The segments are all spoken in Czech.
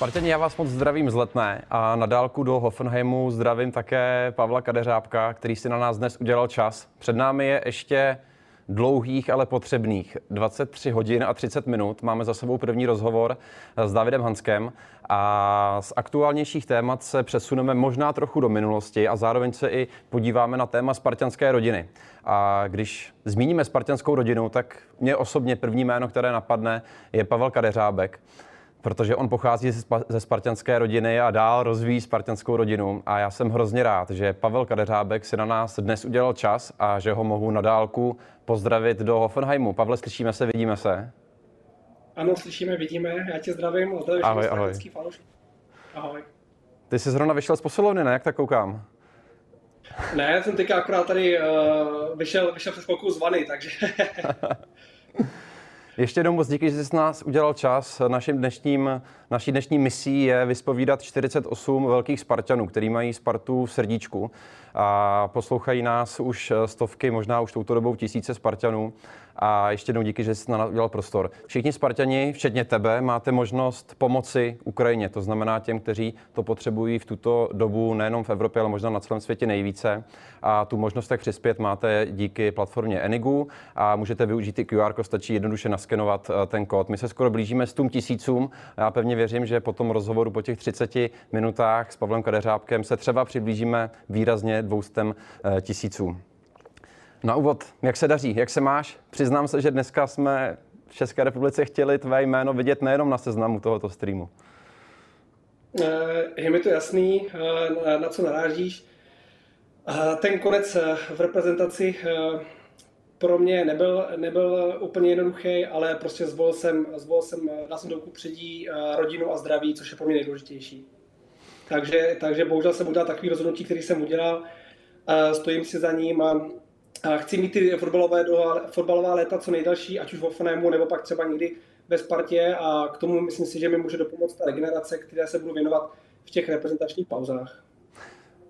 Spartěni, já vás moc zdravím z Letné a na dálku do Hoffenheimu zdravím také Pavla Kadeřábka, který si na nás dnes udělal čas. Před námi je ještě dlouhých, ale potřebných 23 hodin a 30 minut. Máme za sebou první rozhovor s Davidem Hanskem a z aktuálnějších témat se přesuneme možná trochu do minulosti a zároveň se i podíváme na téma spartianské rodiny. A když zmíníme spartianskou rodinu, tak mě osobně první jméno, které napadne, je Pavel Kadeřábek protože on pochází ze spartianské rodiny a dál rozvíjí spartianskou rodinu. A já jsem hrozně rád, že Pavel Kadeřábek si na nás dnes udělal čas a že ho mohu na dálku pozdravit do Hoffenheimu. Pavle, slyšíme se, vidíme se? Ano, slyšíme, vidíme. Já tě zdravím. Zdravím ahoj, ahoj. Ahoj. Ty jsi zrovna vyšel z posilovny, ne? Jak tak koukám? Ne, jsem teďka akorát tady uh, vyšel, vyšel přes chvilku z vany, takže Ještě jednou moc díky, že jsi nás udělal čas. Naším dnešním, naší dnešní misí je vyspovídat 48 velkých Spartanů, který mají Spartu v srdíčku a poslouchají nás už stovky, možná už touto dobou tisíce Spartanů. A ještě jednou díky, že jsi na udělal prostor. Všichni Spartani, včetně tebe, máte možnost pomoci Ukrajině. To znamená těm, kteří to potřebují v tuto dobu nejenom v Evropě, ale možná na celém světě nejvíce. A tu možnost tak přispět máte díky platformě Enigu a můžete využít i QR, stačí jednoduše naskenovat eh, ten kód. My se skoro blížíme s tím tisícům. Já pevně věřím, že po tom rozhovoru, po těch 30 minutách s Pavlem Kadeřábkem se třeba přiblížíme výrazně dvoustem eh, tisícům. Na úvod, jak se daří, jak se máš? Přiznám se, že dneska jsme v České republice chtěli tvé jméno vidět nejenom na seznamu tohoto streamu. Eh, je mi to jasný, eh, na co narážíš. Eh, ten konec v reprezentaci pro mě nebyl, nebyl úplně jednoduchý, ale prostě zvolil jsem, zvolil jsem, dal jsem do předí rodinu a zdraví, což je pro mě nejdůležitější. Takže, takže bohužel jsem udělal takový rozhodnutí, který jsem udělal, stojím si za ním a chci mít ty fotbalové, fotbalová léta co nejdelší, ať už v Offenheimu, nebo pak třeba někdy ve Spartě a k tomu myslím si, že mi může dopomoct ta regenerace, které se budu věnovat v těch reprezentačních pauzách.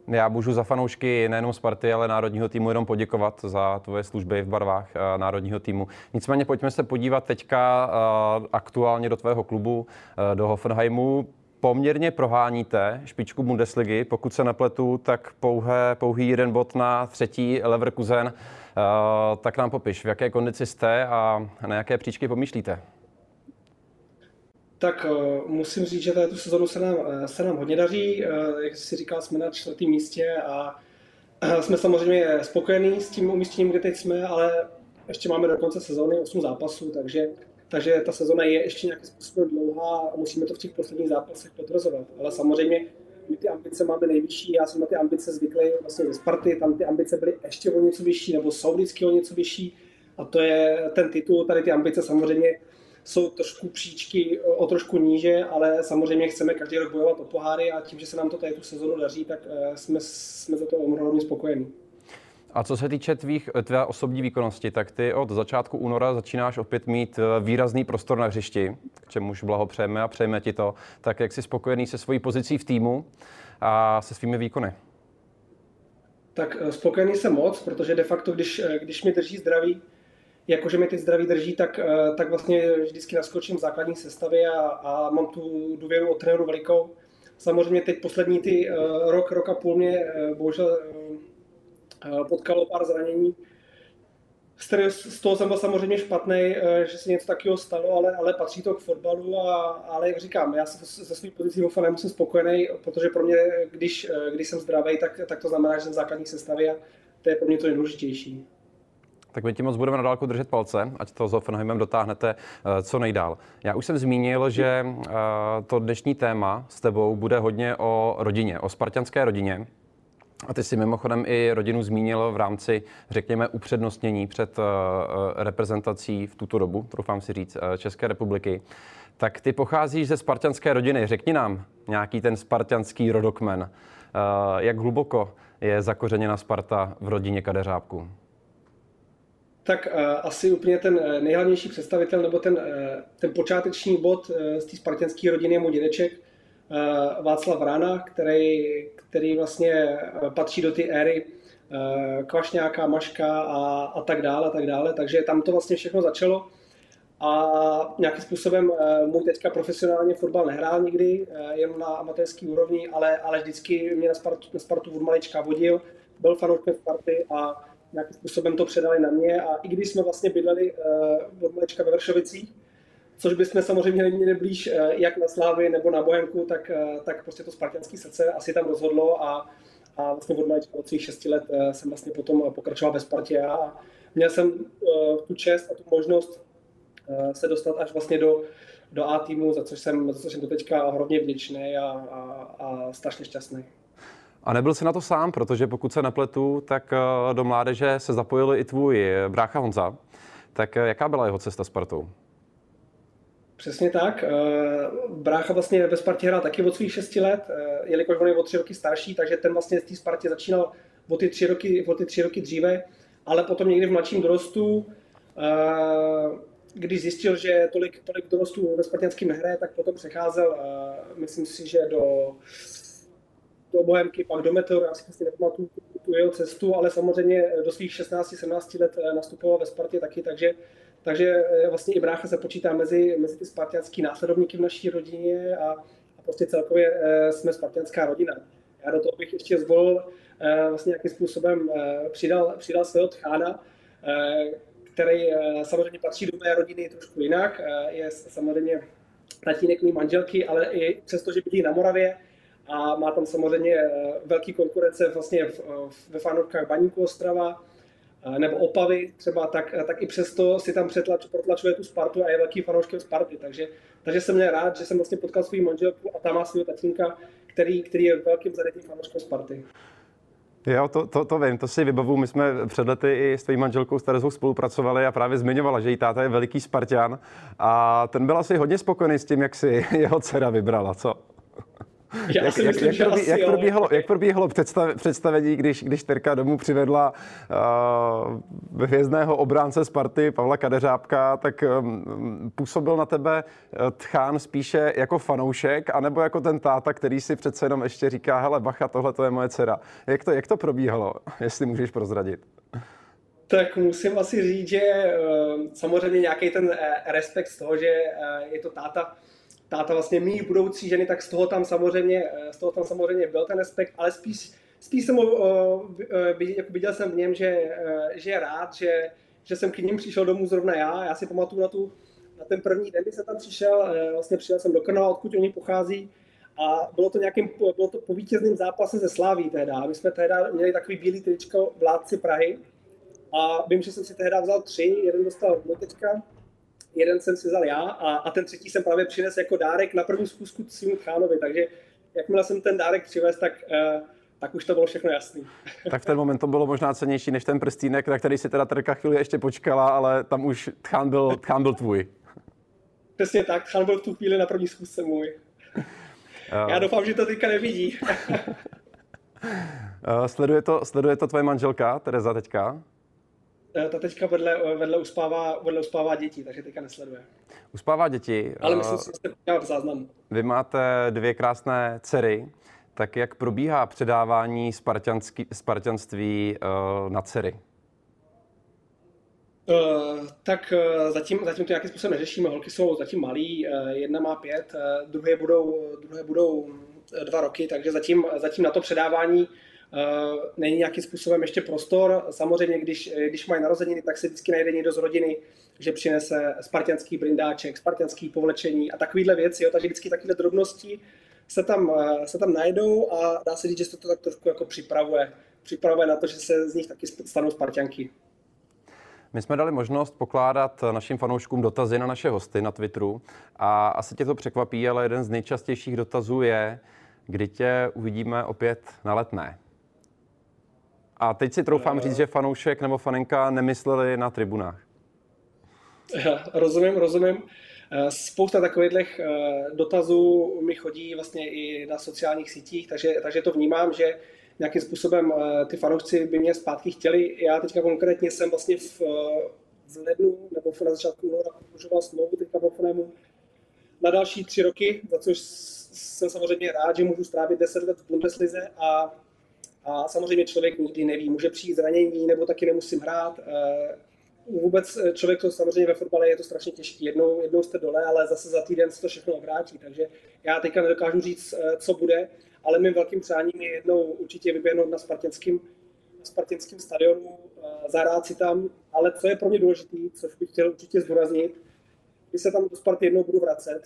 Já můžu za fanoušky nejenom Sparty, ale národního týmu jenom poděkovat za tvoje služby v barvách eh, národního týmu. Nicméně pojďme se podívat teďka eh, aktuálně do tvého klubu, eh, do Hoffenheimu poměrně proháníte špičku Bundesligy. Pokud se nepletu, tak pouhé, pouhý jeden bod na třetí Leverkusen. Uh, tak nám popiš, v jaké kondici jste a na jaké příčky pomýšlíte? Tak uh, musím říct, že této sezonu se nám, uh, se nám hodně daří. Jak jsi říkal, jsme na čtvrtém místě a jsme samozřejmě spokojení s tím umístěním, kde teď jsme, ale ještě máme do konce sezóny 8 zápasů, takže takže ta sezona je ještě nějakým způsobem dlouhá a musíme to v těch posledních zápasech potvrzovat. Ale samozřejmě my ty ambice máme nejvyšší, já jsem na ty ambice zvyklý vlastně ze Sparty, tam ty ambice byly ještě o něco vyšší, nebo jsou vždycky o něco vyšší a to je ten titul, tady ty ambice samozřejmě jsou trošku příčky o trošku níže, ale samozřejmě chceme každý rok bojovat o poháry a tím, že se nám to tady tu sezonu daří, tak eh, jsme, jsme za to opravdu spokojení. A co se týče tvých, tvé osobní výkonnosti, tak ty od začátku února začínáš opět mít eh, výrazný prostor na hřišti, k čemuž blahopřejeme a přejeme ti to. Tak jak jsi spokojený se svojí pozicí v týmu a se svými výkony? Tak eh, spokojený jsem moc, protože de facto, když, eh, když mi drží zdraví, jakože mi teď zdraví drží, tak, tak vlastně vždycky naskočím v základní sestavě a, a mám tu důvěru od trenéru velikou. Samozřejmě teď poslední ty rok, rok a půl mě bohužel potkalo pár zranění. Z toho jsem byl samozřejmě špatný, eh, že se něco takového stalo, ale, ale patří to k fotbalu. A, ale jak říkám, já se ze své pozicí Hofa nemusím spokojený, protože pro mě, když, eh, když jsem zdravý, tak, tak to znamená, že jsem v základní sestavě a to je pro mě to nejdůležitější. Tak my ti moc budeme na dálku držet palce, ať to s Hoffenheimem dotáhnete eh, co nejdál. Já už jsem zmínil, že to dnešní téma s tebou bude hodně o rodině, o spartianské rodině. A ty si mimochodem i rodinu zmínil v rámci, řekněme, upřednostnění před uh, reprezentací v tuto dobu, troufám si říct, uh, České republiky. Tak ty pocházíš ze spartianské rodiny. Řekni nám nějaký ten spartianský rodokmen. Jak hluboko je zakořeněna Sparta v rodině Kadeřábku? Tak asi úplně ten nejhlavnější představitel, nebo ten, ten počáteční bod z té spartianské rodiny je můj dědeček, Václav Rána, který, který vlastně eh, patří do ty éry eh, Kvašňáka, Maška a, a tak dále, a tak dále. Takže tam to vlastně všechno začalo. a nějakým způsobem můj teďka profesionálně fotbal nehrál nikdy, jen na amatérský úrovni, ale, ale vždycky mě na Spartu, na Spartu od malička vodil, byl fanouškem Sparty a nějakým způsobem to předali na mě a i když jsme vlastně bydleli od malička ve Vršovicích, což bychom samozřejmě neměli blíž eh, jak na Slávy nebo na Bohemku, tak, eh, tak prostě to spartianské srdce asi tam rozhodlo a, a vlastně od od svých šesti let eh, jsem vlastně potom pokračoval ve Spartě a měl jsem tu čest a tu možnost se dostat až vlastně do, do A týmu, za což jsem, za což jsem do teďka hodně vděčný a, a, a strašně šťastný. A nebyl jsi na to sám, protože pokud se nepletu, tak do mládeže se zapojil i tvůj brácha Honza. Tak jaká byla jeho cesta Spartou? Přesně tak. Eh, brácha vlastně ve Spartě hrál taky od svých 6 let, eh, jelikož on je o tři roky starší, takže ten vlastně v té Spartě začínal o ty tři roky, o ty tři roky dříve, ale potom někdy v mladším dorostu, eh, když zjistil, že tolik, tolik dorostů ve Spartianském nehraje, tak potom přecházel, myslím si, že do, do Bohemky, pak do Meteoru, já si vlastně nepamatuju tu jeho cestu, ale samozřejmě do svých 16-17 let nastupoval ve Spartě taky, takže takže eh, vlastně i brácha se počítá mezi, mezi ty spartianský následovníky v naší rodině a, a prostě celkově eh, jsme spartianská rodina. Já do toho bych ještě zvolil eh, vlastně nějakým způsobem přidal, přidal svého tchána, který samozřejmě patří do mé rodiny trošku jinak. Je samozřejmě tatínek mý manželky, ale i přesto, že bydlí na Moravě, a má tam samozřejmě velký konkurence vlastně v, ve fanovkách Baníku Ostrava, nebo Opavy třeba, tak, tak i přesto si tam přetlač, protlačuje tu Spartu a je velký fanouškem Sparty. Takže, takže jsem měl rád, že jsem vlastně potkal svou manželku a tam má svého tatínka, který, který je velkým zarytým fanouškem Sparty. Jo, to, to, to vím, to si vybavu. My jsme před lety i s tvojí manželkou s Terezou spolupracovali a právě zmiňovala, že její táta je veliký Spartan a ten byl asi hodně spokojený s tím, jak si jeho dcera vybrala, co? Já jak, si myslím, jak, jak, probí, jak, probíhalo, jak probíhalo představ, představení, když, když Terka domů přivedla uh, hvězdného obránce Sparty Pavla Kadeřábka, tak um, působil na tebe uh, Tchán spíše jako fanoušek, anebo jako ten táta, který si přece jenom ještě říká, hele bacha, tohle to je moje dcera. Jak to, jak to probíhalo, jestli můžeš prozradit? Tak musím asi říct, že uh, samozřejmě nějaký ten uh, respekt z toho, že uh, je to táta, táta vlastně mý budoucí ženy, tak z toho tam samozřejmě, eh, z toho tam samozřejmě byl ten respekt, ale spíš, spíš jsem jako viděl jsem v něm, že, eh, že je rád, že, že jsem k ním přišel domů zrovna já. Já si pamatuju na, tu, na ten první den, kdy jsem tam přišel, eh, vlastně přijel jsem do Krnova, odkud oni pochází, a bylo to nějakým, bylo to po vítězném zápase ze Sláví tehda. My jsme tehda měli takový bílý tričko vládci Prahy a vím, že jsem si tehda vzal tři, jeden dostal Motečka, jeden jsem si vzal já a, a ten třetí jsem právě přinesl jako dárek na první zkusku svým chánovi, takže jakmile jsem ten dárek přivez, tak, uh, tak už to bylo všechno jasný. Tak v ten moment to bylo možná cenější než ten prstínek, na který si teda Terka chvíli ještě počkala, ale tam už tchán byl, tchán byl tvůj. Přesně tak, tchán byl v tu chvíli na první zkusce můj. Já doufám, že to teďka nevidí. sleduje, to, sleduje to tvoje manželka, Tereza, teďka? Eh, ta teďka vedle, vedle, uspává, vedle uspává děti, takže teďka nesleduje. Uspává děti. Ale myslím si, že jste v záznamu. Vy máte dvě krásné dcery, tak jak probíhá předávání spartianství uh, na dcery? Uh, tak uh, zatím, zatím to nějakým způsobem neřešíme. Holky jsou zatím malí, uh, jedna má pět, uh, druhé, budou, druhé budou dva roky, takže zatím, zatím na to předávání Eh, není nějakým způsobem ještě prostor. Samozřejmě, když, když mají narozeniny, tak se vždycky najde někdo z rodiny, že přinese spartianský brindáček, spartianský povlečení a takovéhle věci. Jo. Takže vždycky takové drobnosti se tam, eh, se tam najdou a dá se říct, že se to tak trošku jako připravuje. Připravuje na to, že se z nich taky stanou spartianky. My jsme dali možnost pokládat našim fanouškům dotazy na naše hosty na Twitteru a asi tě to překvapí, ale jeden z nejčastějších dotazů je, kdy tě uvidíme opět na letné. A teď si troufám říct, že fanoušek nebo fanenka nemysleli na tribunách. Rozumím, rozumím. Eh, spousta takových eh, dotazů mi chodí vlastně i na sociálních sítích, takže, takže to vnímám, že nějakým způsobem eh, ty fanoušci by mě zpátky chtěli. Já teďka konkrétně jsem vlastně v, v lednu nebo na začátku února prodlužoval smlouvu teďka v Ofnemu na další tři roky, za což jsem samozřejmě rád, že můžu strávit 10 let v Bundeslize a a samozřejmě člověk nikdy neví, může přijít zranění, nebo taky nemusím hrát. Eh, vůbec člověk to samozřejmě ve fotbale je to strašně těžké. Jednou, jednou jste dole, ale zase za týden se to všechno obrátí. Takže já teďka nedokážu říct, co bude, ale mým velkým přáním je jednou určitě vyběhnout na spartanském na stadionu, zahrát si tam, ale co je pro mě důležité, což bych chtěl určitě zdůraznit, když se tam do Sparty jednou budu vracet,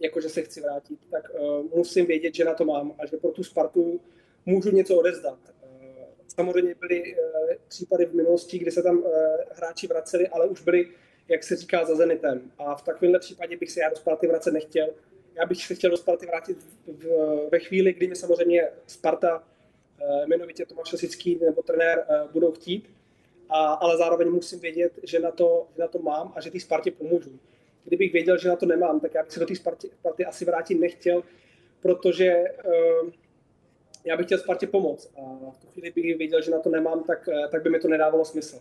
jakože se chci vrátit, tak uh, musím vědět, že na to mám a že pro tu Spartu můžu něco odezdat. Uh, samozřejmě byly uh, případy v minulosti, kdy se tam uh, hráči vraceli, ale už byli, jak se říká, za Zenitem. A v takovémhle případě bych se já do Sparty vracet nechtěl. Já bych se chtěl do Sparty vrátit ve chvíli, kdy mi samozřejmě Sparta, jmenovitě Tomáš Lesický nebo trenér, budou chtít, a, ale zároveň musím vědět, že na, to, že na to mám a že té Spartě pomůžu. Kdybych věděl, že na to nemám, tak já bych se do té Sparty, Sparty asi vrátit nechtěl, protože uh, já bych chtěl Spartě pomoct. A v tu chvíli bych věděl, že na to nemám, tak, uh, tak by mi to nedávalo smysl.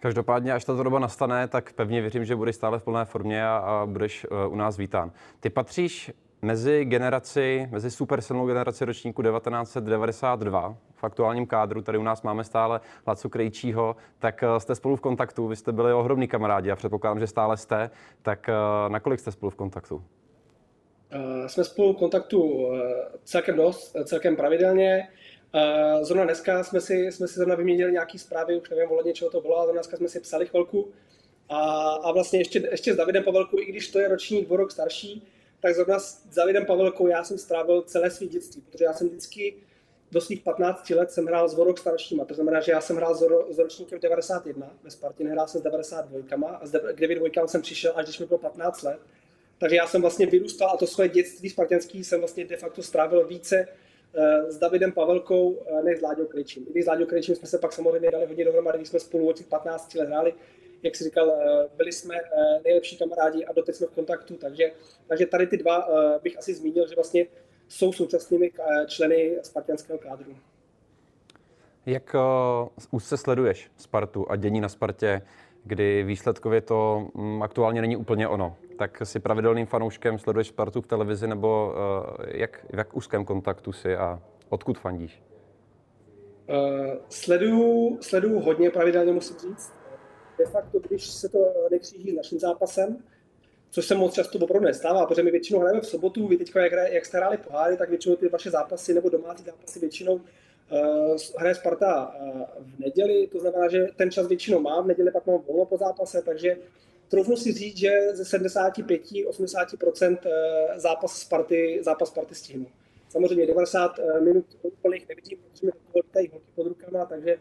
Každopádně, až tato doba nastane, tak pevně věřím, že budeš stále v plné formě a, a budeš uh, u nás vítán. Ty patříš mezi generaci, mezi super silnou generaci ročníku 1992 v aktuálním kádru, tady u nás máme stále Lacu Krejčího, tak eh, jste spolu v kontaktu, vy jste byli ohromní kamarádi a předpokládám, že stále jste, tak eh, nakolik jste spolu v kontaktu? Uh, jsme spolu v kontaktu uh, celkem dost, celkem pravidelně. Zrovna dneska jsme si, jsme si zrovna vyměnili nějaké zprávy, už nevím ohledně čeho to bylo, ale dneska jsme si psali chvilku. A, a vlastně ještě, ještě s Davidem Pavelkou, i když to je ročník o rok starší, tak zrovna s Davidem Pavelkou já jsem strávil celé svý dětství, protože já jsem vždycky do svých 15 let jsem hrál s rok staršíma. To znamená, že já jsem hrál s, ročníkem 91 ve Spartě, nehrál jsem s 92 a s 92 jsem přišel, až když mi bylo 15 let. Takže já jsem vlastně vyrůstal a to své dětství spartanský jsem vlastně de facto strávil více uh, s Davidem Pavelkou uh, než s Láďou Krejčím. I když s Láďou Krejčím jsme se pak samozřejmě dali hodně dohromady, když jsme spolu od těch 15 let hráli, jak jsi říkal, uh, byli jsme nejlepší kamarádi a doteď jsme v kontaktu, takže, takže tady ty dva bych asi zmínil, že vlastně jsou současnými eh, členy spartianského kádru. Jak uh, se sleduješ Spartu a dění na Spartě, kdy výsledkově to um, aktuálně není úplně ono? Tak si pravidelným fanouškem sleduješ Spartu v televizi nebo uh, jak, v jak úzkém kontaktu si a odkud fandíš? Uh, sleduju, sleduju hodně pravidelně, musím říct. De facto, když se to nekříží s naším zápasem, což se moc často opravdu nestává, protože my většinou hrajeme v sobotu, vy teď, jak, jak jste hráli poháry, tak většinou ty vaše zápasy nebo domácí zápasy většinou uh, hraje Sparta uh, v neděli, to znamená, že ten čas většinou mám, v neděli pak mám volno po zápase, takže troufnu si říct, že ze 75-80% eh, zápas Sparty, zápas Sparty stihnu. Samozřejmě 90 minut úplných nevidím, protože mi tady holky pod rukama, takže,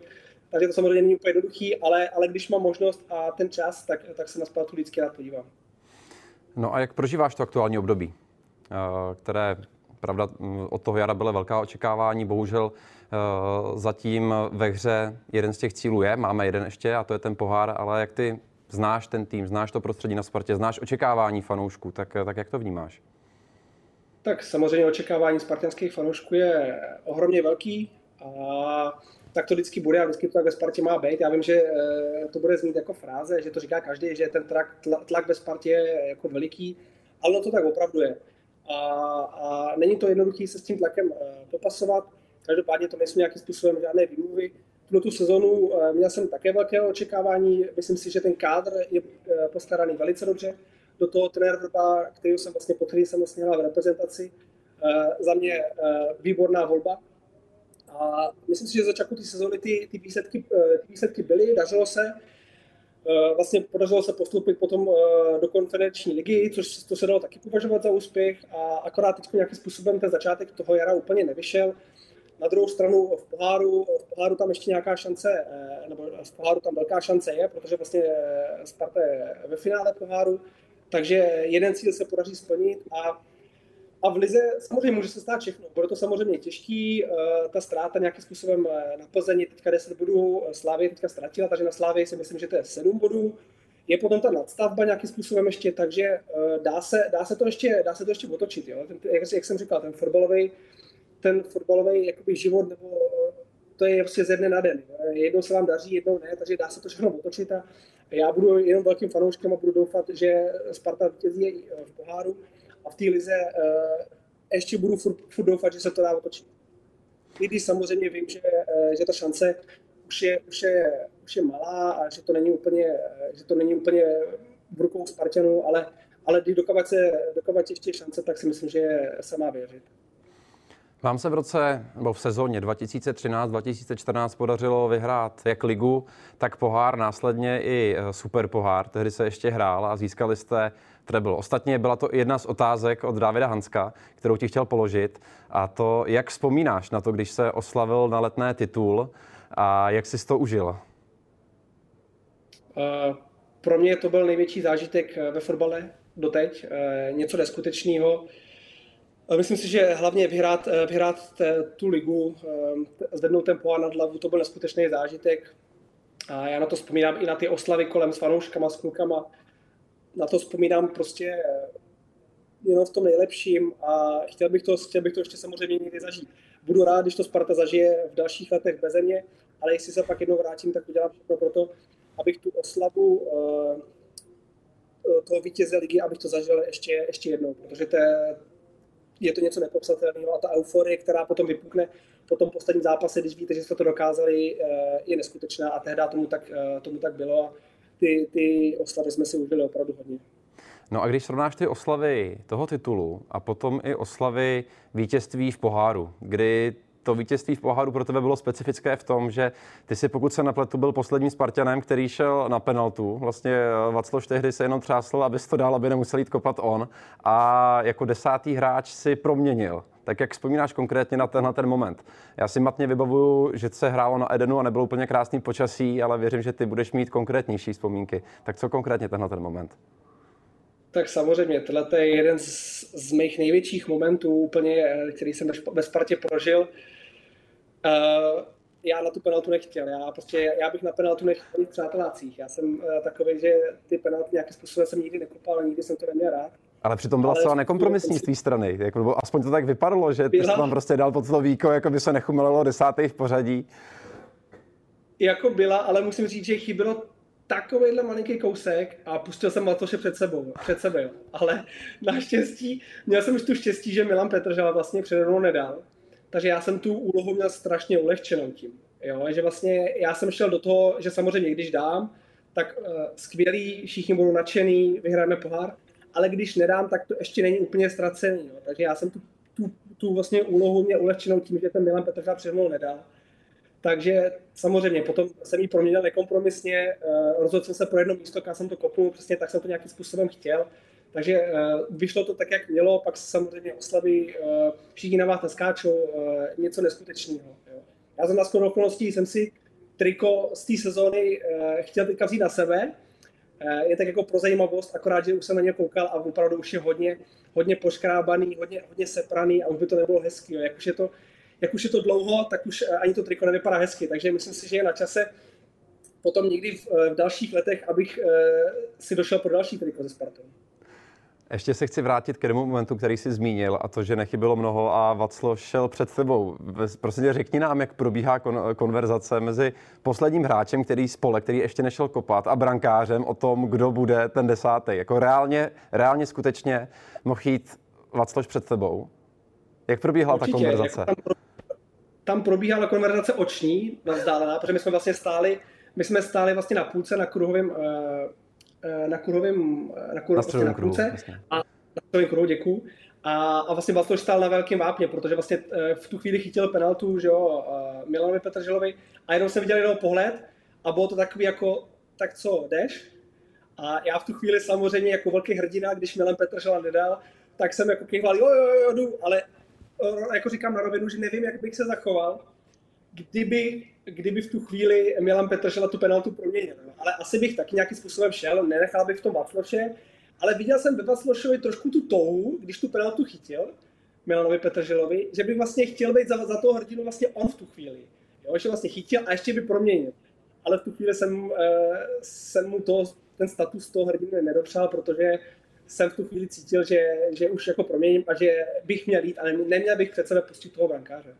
takže to samozřejmě není úplně jednoduchý, ale, ale když mám možnost a ten čas, tak, tak se na Spartu vždycky rád podívám. No a jak prožíváš to aktuální období, eh, které, pravda, mm, od toho jara byla velká očekávání, bohužel eh, zatím ve hře jeden z těch cílů je, máme jeden ještě a to je ten pohár, ale jak ty znáš ten tým, znáš to prostředí na Spartě, znáš očekávání fanoušků, tak, tak jak to vnímáš? Tak samozřejmě očekávání spartanských fanoušků je ohromně velký a tak to vždycky bude a vždycky to tak ve Spartě má být. Já vím, že eh, to bude znít jako fráze, že to říká každý, že ten tlak, tlak ve Spartě je jako veliký, ale to tak opravdu je. A, a není to jednoduché se s tím tlakem eh, popasovat. Každopádně to nejsou nějakým způsobem žádné výmluvy. Tuto tu sezonu eh, měl jsem také velké očekávání. Myslím si, že ten kádr je postaraný velice dobře. Do toho trenér Vrba, který jsem vlastně, pod jsem vlastně v reprezentaci, za mě výborná volba a myslím si, že za začátku té sezóny ty, ty, výsledky, eh, ty výsledky byly, dařilo se. Eh, vlastně podařilo se postoupit potom eh, do konferenční ligy, což to se dalo taky považovat za úspěch a akorát teď nějakým způsobem ten začátek toho jara úplně nevyšel. Na druhou stranu v poháru, v poháru tam ještě nějaká šance, nebo v poháru tam velká šance je, protože vlastně Sparta je ve finále poháru, takže jeden cíl se podaří splnit a a v Lize samozřejmě může se stát všechno. Bude to samozřejmě těžký, eh, ta ztráta nějakým způsobem eh, na Plzeň, teďka 10 bodů, eh, Slávě teďka ztratila, takže na Slávě si myslím, že to je 7 bodů. Je potom ta nadstavba nějakým způsobem ještě, takže dá se, dá se, to, ještě, dá se to ještě otočit. Jo? Ten, jak, jak, jsem říkal, ten fotbalový ten fotbalový jakoby život, nebo to je prostě ze dne na den. Jednou se vám daří, jednou ne, takže dá se to všechno otočit a já budu jenom velkým fanouškem a budu doufat, že Sparta vítězí v poháru a v té lize uh, ještě budu furt, furt doufat, že se to dá otočit. I když samozřejmě vím, že, že ta šance už je, už je, už je malá a že to není úplně, že to není úplně v rukou Spartanů, ale, ale když dokovat, se, dokovat ještě šance, tak si myslím, že se má věřit. Vám se v roce nebo v sezóně 2013-2014 podařilo vyhrát jak ligu, tak pohár, následně i eh, super pohár. Tehdy se ještě hrál a získali jste treble. Ostatně byla to jedna z otázek od Davida Hanska, kterou ti chtěl položit. A to, jak vzpomínáš na to, když se oslavil na letné titul a jak jsi to užil? Uh, pro mě to byl největší zážitek eh, ve fotbale doteď. Něco neskutečného Myslím si, že hlavně vyhrát, eh, vyhrát tu ligu, eh, zvednout ten pohár nad hlavu, to byl neskutečný zážitek. A já na to vzpomínám i na ty oslavy kolem s fanouškama, s klukama. Na to vzpomínám prostě eh, jenom v tom nejlepším a chtěl bych to, chtěl bych to ještě samozřejmě někdy zažít. Budu rád, když to Sparta zažije v dalších letech bez mě, ale jestli se pak jednou vrátím, tak udělám všechno pro to, abych tu oslavu toho vítěze ligy, abych to zažil ještě, ještě jednou, protože to je, je to něco nepopsatelného a ta euforie, která potom vypukne po tom posledním zápase, když víte, že jste to dokázali, eh, je neskutečná a tehdy tomu tak, eh, tomu tak bylo a ty, ty oslavy jsme si užili opravdu hodně. No a když srovnáš ty oslavy toho titulu a potom i oslavy vítězství v poháru, kdy to vítězství v poháru pro tebe bylo specifické v tom, že ty si, pokud se napletu, byl posledním Spartanem, který šel na penaltu. Vlastně eh, Vacloš tehdy se jenom třásl, aby to dal, aby nemusel jít kopat on. A jako desátý hráč si proměnil. Tak jak vzpomínáš konkrétně na tenhle ten moment? Já si matně vybavuju, že se hrálo na Edenu a nebylo úplně krásný počasí, ale věřím, že ty budeš mít konkrétnější vzpomínky. Tak co konkrétně tenhle ten moment? Tak samozřejmě, tohle je jeden z, z mých největších momentů, úplně, eh, který jsem ve Spartě prožil. Uh, já na tu penaltu nechtěl. Já, prostě, já bych na penaltu nechtěl v přátelácích. Já jsem uh, takový, že ty penalty nějakým způsobem jsem nikdy nekopal, nikdy jsem to neměl rád. Ale přitom byla zcela nekompromisní z té strany. Jako, nebo aspoň to tak vypadalo, že ty jsi tam prostě dal pod to víko, jako by se nechumelilo desátý v pořadí. Jako byla, ale musím říct, že chybilo takovýhle malinký kousek a pustil jsem Matoše před sebou, před sebe, Ale naštěstí, měl jsem už tu štěstí, že Milan Petržela vlastně přede mnou nedal takže já jsem tu úlohu měl strašně ulehčenou tím. Jo? Že vlastně já jsem šel do toho, že samozřejmě když dám, tak uh, skvělý, všichni budou nadšený, vyhrajeme pohár, ale když nedám, tak to ještě není úplně ztracený. Jo? Takže já jsem tu, tu, tu vlastně úlohu měl ulehčenou tím, že ten Milan Petržák před mnou nedal. Takže samozřejmě potom jsem ji proměnil nekompromisně, uh, rozhodl jsem se pro jedno místo, kam jsem to kopnul, přesně tak jsem to nějakým způsobem chtěl takže uh, vyšlo to tak, jak mělo, pak se samozřejmě oslaví, uh, všichni na vás naskáčou, uh, něco neskutečného. Já jsem na skoro okolností, jsem si triko z té sezóny chtěl teďka vzít na sebe, je tak jako pro zajímavost, akorát, že už jsem na ně koukal a opravdu už je hodně, hodně poškrábaný, hodně, hodně sepraný a už by to nebylo hezký. Jo. Jak, už je to, jak už je to dlouho, tak už ani to triko nevypadá hezky, takže myslím si, že je na čase potom někdy v, v dalších letech, abych si došel pro další triko ze Spartou. Ještě se chci vrátit k tomu momentu, který jsi zmínil, a to, že nechybilo mnoho a Vaclo šel před tebou. Prosím tě, řekni nám, jak probíhá kon- konverzace mezi posledním hráčem, který spole, který ještě nešel kopat, a brankářem o tom, kdo bude ten desátý. Jako reálně, reálně skutečně mohl jít Vacloš před tebou. Jak probíhala Určitě, ta konverzace? Jako tam, tam probíhala konverzace oční, vzdálená, protože my jsme vlastně stáli, my jsme stáli vlastně na půlce na kruhovém uh, na kurovém eh, na, kruhu, na, na kruce a na středovém kruhu, děkuju. A, a vlastně Balstoš stál na velkém vápně, protože vlastně eh, v tu chvíli chytil penaltu, že jo, Milanovi Petrželovi a jenom jsem viděl jenom pohled a bylo to takový jako, tak co, jdeš? A já v tu chvíli samozřejmě jako velký hrdina, když Milan Petržela nedal, tak jsem jako kýval, jo, jo, jo, jdu, ale jako říkám na rovinu, že nevím, jak bych se zachoval, kdyby kdyby v tu chvíli Milan Petržela tu penaltu proměnil. Ale asi bych taky nějakým způsobem šel, nenechal bych v tom Vacloše, ale viděl jsem ve Vaclošovi trošku tu touhu, když tu penaltu chytil, Milanovi Petrželovi, že by vlastně chtěl být za, za toho hrdinu vlastně on v tu chvíli. Jo, že vlastně chytil a ještě by proměnil. Ale v tu chvíli jsem, uh, jsem mu to, ten status toho hrdiny nedopřál, protože jsem v tu chvíli cítil, že, že už jako proměním a že bych měl jít, ale neměl bych před sebe pustit toho brankáře.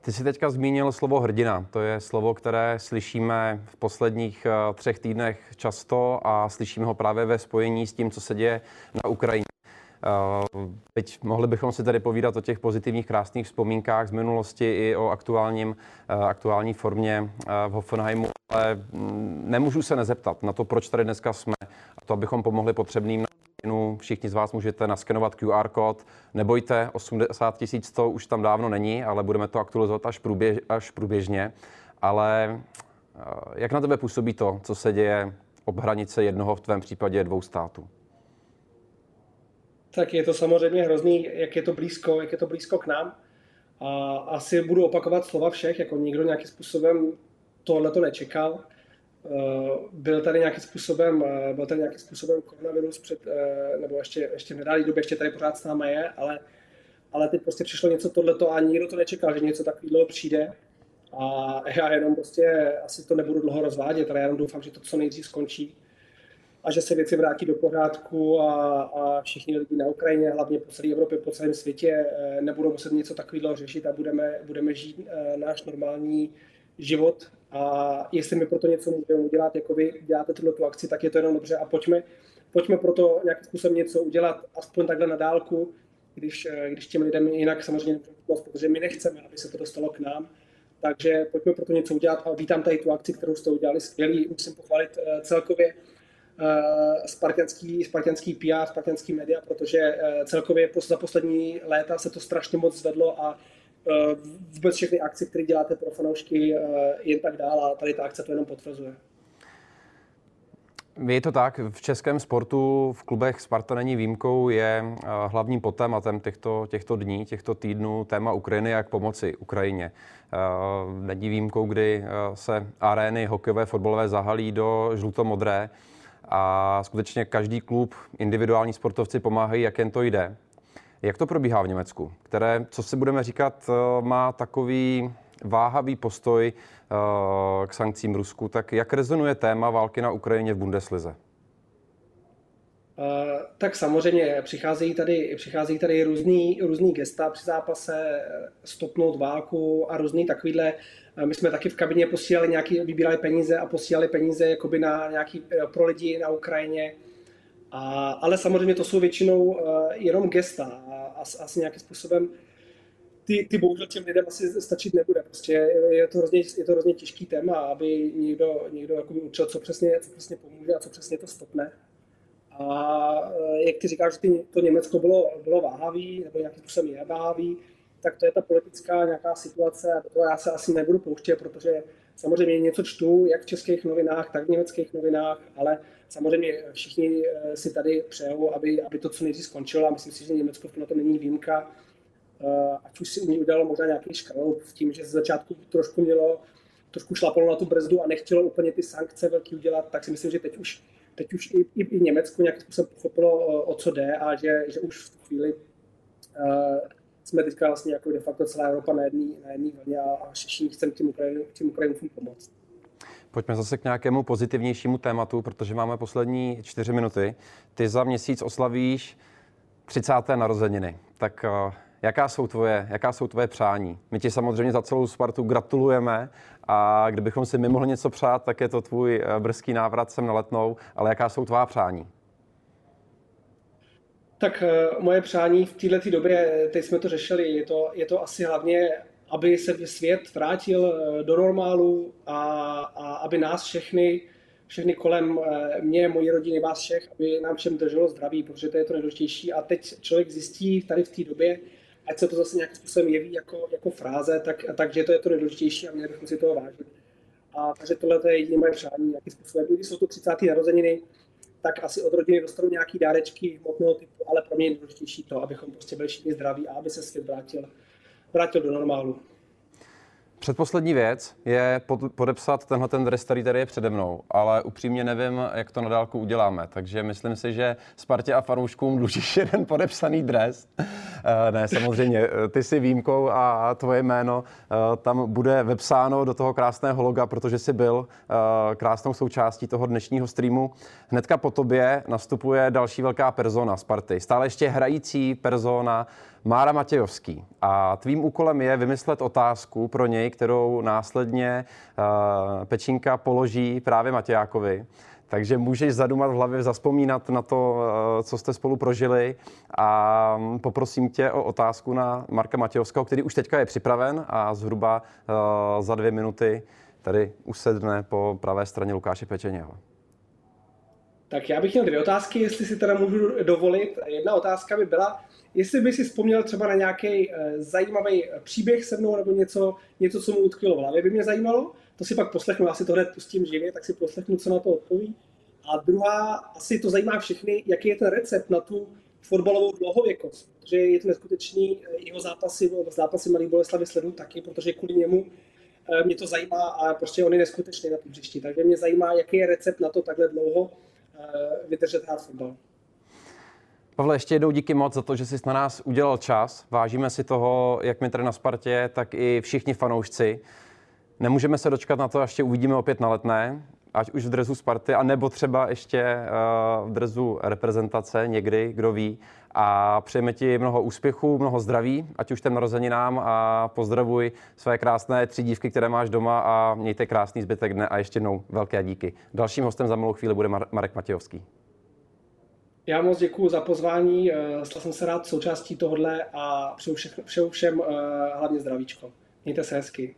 Ty jsi teďka zmínil slovo hrdina. To je slovo, které slyšíme v posledních eh, třech týdnech často a slyšíme ho právě ve spojení s tím, co se děje na Ukrajině. Teď mohli bychom si tady povídat o těch pozitivních, krásných vzpomínkách z minulosti i o aktuálním, aktuální formě v Hoffenheimu, ale mm, nemůžu se nezeptat na to, proč tady dneska jsme a to, abychom pomohli potřebným Všichni z vás můžete naskenovat QR kód. Nebojte, 80 tisíc to už tam dávno není, ale budeme to aktualizovat až, průběž, až průběžně. Ale eh, jak na tebe působí to, co se děje ob hranice jednoho, v tvém případě dvou států? Tak je to samozřejmě hrozný, jak je to blízko, jak je to blízko k nám. A asi budu opakovat slova všech, jako nikdo nějakým způsobem tohle to nečekal. Eh, byl tady nějakým způsobem, eh, byl tady nějakým způsobem koronavirus před, eh, nebo ještě, ještě v nedálé době, ještě tady pořád s námi je, ale, ale teď prostě přišlo něco tohleto a nikdo to nečekal, že něco takového přijde. A já jenom prostě asi to nebudu dlouho rozvádět, ale já jenom doufám, že to co nejdřív skončí a že se věci vrátí do pořádku a, a všichni lidi na Ukrajině, hlavně po celé Evropě, po celém světě, nebudou muset něco takového řešit a budeme, budeme žít náš normální život a jestli my pro to něco můžeme udělat, jako vy děláte tuto tu akci, tak je to jenom dobře a pojďme, pojďme pro to nějakým způsobem něco udělat, aspoň takhle na dálku, když, eh, když těm lidem jinak samozřejmě nemůžeme protože my nechceme, aby se to dostalo k nám. Takže pojďme pro to něco udělat a vítám tady tu akci, kterou jste udělali skvělý. Musím pochválit uh, celkově uh, spartianský, spartianský PR, spartianský média, protože celkově za poslední léta se to strašně moc zvedlo a Eh, vůbec všechny akce, které děláte pro fanoušky, eh, jen tak dál a tady ta akce to jenom potvrzuje. Je to tak, v českém sportu v klubech Sparta není výjimkou, je eh, hlavním potématem těchto, těchto dní, těchto týdnů téma Ukrajiny, jak pomoci Ukrajině. Není výjimkou, kdy se arény hokejové, fotbalové zahalí do žluto-modré a skutečně každý klub, individuální sportovci pomáhají, jak jen to jde. Jak to probíhá v Německu, které, co si budeme říkat, eh, má takový váhavý postoj eh, k sankcím Rusku, tak jak rezonuje téma války na Ukrajině v Bundeslize? Uh, tak samozřejmě přicházejí tady, přicházejí tady různý, různý gesta při zápase, stopnout válku a různý takovýhle. My jsme taky v kabině posílali nějaký, vybírali peníze a posílali peníze jakoby na nějaký, pro lidi na Ukrajině. A, ale samozřejmě to jsou většinou jenom gesta asi, asi nějakým způsobem ty, ty bohužel těm lidem asi stačit nebude. Prostě je to hrozně, je to hrozně těžký téma, aby někdo, někdo jakoby učil, co přesně, co přesně pomůže a co přesně to stopne. A uh, jak ty říkáš, že ty, to Německo bylo, bylo váhavý, nebo nějakým způsobem je váhavý, tak to je ta politická nějaká situace a do toho já se asi nebudu pouštět, protože samozřejmě něco čtu, jak v českých novinách, tak v německých novinách, ale samozřejmě všichni eh, si tady přejou, aby, aby to co nejdřív skončilo a myslím si, že Německo na to není výjimka. Eh, ať už si u ní udělalo možná nějaký škraloup v tím, že z začátku trošku mělo, trošku šlapalo na tu brzdu a nechtělo úplně ty sankce velký udělat, tak si myslím, že teď už, teď už i, i, i Německo nějakým způsobem pochopilo, o co jde a že, že už v tu chvíli jsme teďka vlastně jako de facto celá Evropa na jedné na jedný vlně a, a všichni chceme tím, Ukrajinu, tím Ukrajincům pomoct. Pojďme zase k nějakému pozitivnějšímu tématu, protože máme poslední čtyři minuty. Ty za měsíc oslavíš 30. narozeniny. Tak uh, jaká jsou, tvoje, jaká jsou tvoje přání? My ti samozřejmě za celou Spartu gratulujeme a kdybychom si my mohli něco přát, tak je to tvůj uh, brzký návrat sem na letnou, ale jaká jsou tvá přání? Tak uh, moje přání v této době, teď jsme to řešili, je to, je to asi hlavně aby se svět vrátil eh, do normálu a, a aby nás všechny, všechny kolem eh, mě, mojí rodiny, vás všech, aby nám všem drželo zdraví, protože to je to nejdůležitější. A teď člověk zjistí tady v té době, ať se to zase nějakým způsobem jeví jako, jako fráze, tak, takže to je to nejdůležitější a měli bychom si toho vážit. A takže tohle je jediné moje přání, nějakým způsobem. Když jsou to 30. narozeniny, tak asi od rodiny dostanou nějaký dárečky hmotného typu, ale pro mě je nejdůležitější to, abychom prostě byli všichni zdraví a aby se svět vrátil vrátil do normálu. Předposlední věc je podepsat tenhle ten dres, který tady je přede mnou, ale upřímně nevím, jak to na dálku uděláme, takže myslím si, že Spartě a fanouškům dlužíš jeden podepsaný dres. Eh, ne, samozřejmě, eh, ty jsi výjimkou a tvoje jméno eh, tam bude vepsáno do toho krásného loga, protože jsi byl krásnou součástí toho dnešního streamu. Hnedka po tobě nastupuje další velká persona Sparty, stále ještě hrající persona Mára Matějovský. A tvým úkolem je vymyslet otázku pro něj, kterou následně uh, Pečinka položí právě Matějákovi. Takže můžeš zadumat v hlavě, zaspomínat na to, eh, co jste spolu prožili a poprosím tě o otázku na Marka Matějovského, který už teďka je připraven a zhruba eh, za dvě minuty tady usedne po pravé straně Lukáše Pečeněho. Tak já bych měl dvě otázky, jestli si teda můžu dovolit. Jedna otázka by byla, jestli by si vzpomněl třeba na nějaký uh, zajímavý příběh se mnou nebo něco, něco, co mu utkvělo v hlavě, by mě zajímalo. To si pak poslechnu, já si to hned pustím živě, tak si poslechnu, co na to odpoví. A druhá, asi to zajímá všechny, jaký je ten recept na tu fotbalovou dlouhověkost. Protože je to neskutečný, eh, jeho zápasy, zápasy Malý Boleslavy sleduju taky, protože kvůli němu eh, mě to zajímá a prostě on je neskutečný na tom hřišti. Takže mě zajímá, jaký je recept na to takhle dlouho vydržet hrát fotbal. Pavle, ještě jednou díky moc za to, že jsi na nás udělal čas. Vážíme si toho, jak my tady na Spartě, tak i všichni fanoušci. Nemůžeme se dočkat na to, až tě uvidíme opět na letné, ať už v drezu Sparty, a nebo třeba ještě uh, v drezu reprezentace někdy, kdo ví. A přejeme ti mnoho úspěchů, mnoho zdraví, ať už ten narozeninám a pozdravuj své krásné tři dívky, které máš doma a mějte krásný zbytek dne a ještě jednou velké díky. Dalším hostem za malou chvíli bude Marek Matějovský. Já moc děkuji za pozvání, eh, stal jsem se rád součástí tohohle a přeju, všem, přeju všem eh, hlavně zdravíčko. Mějte se hezky.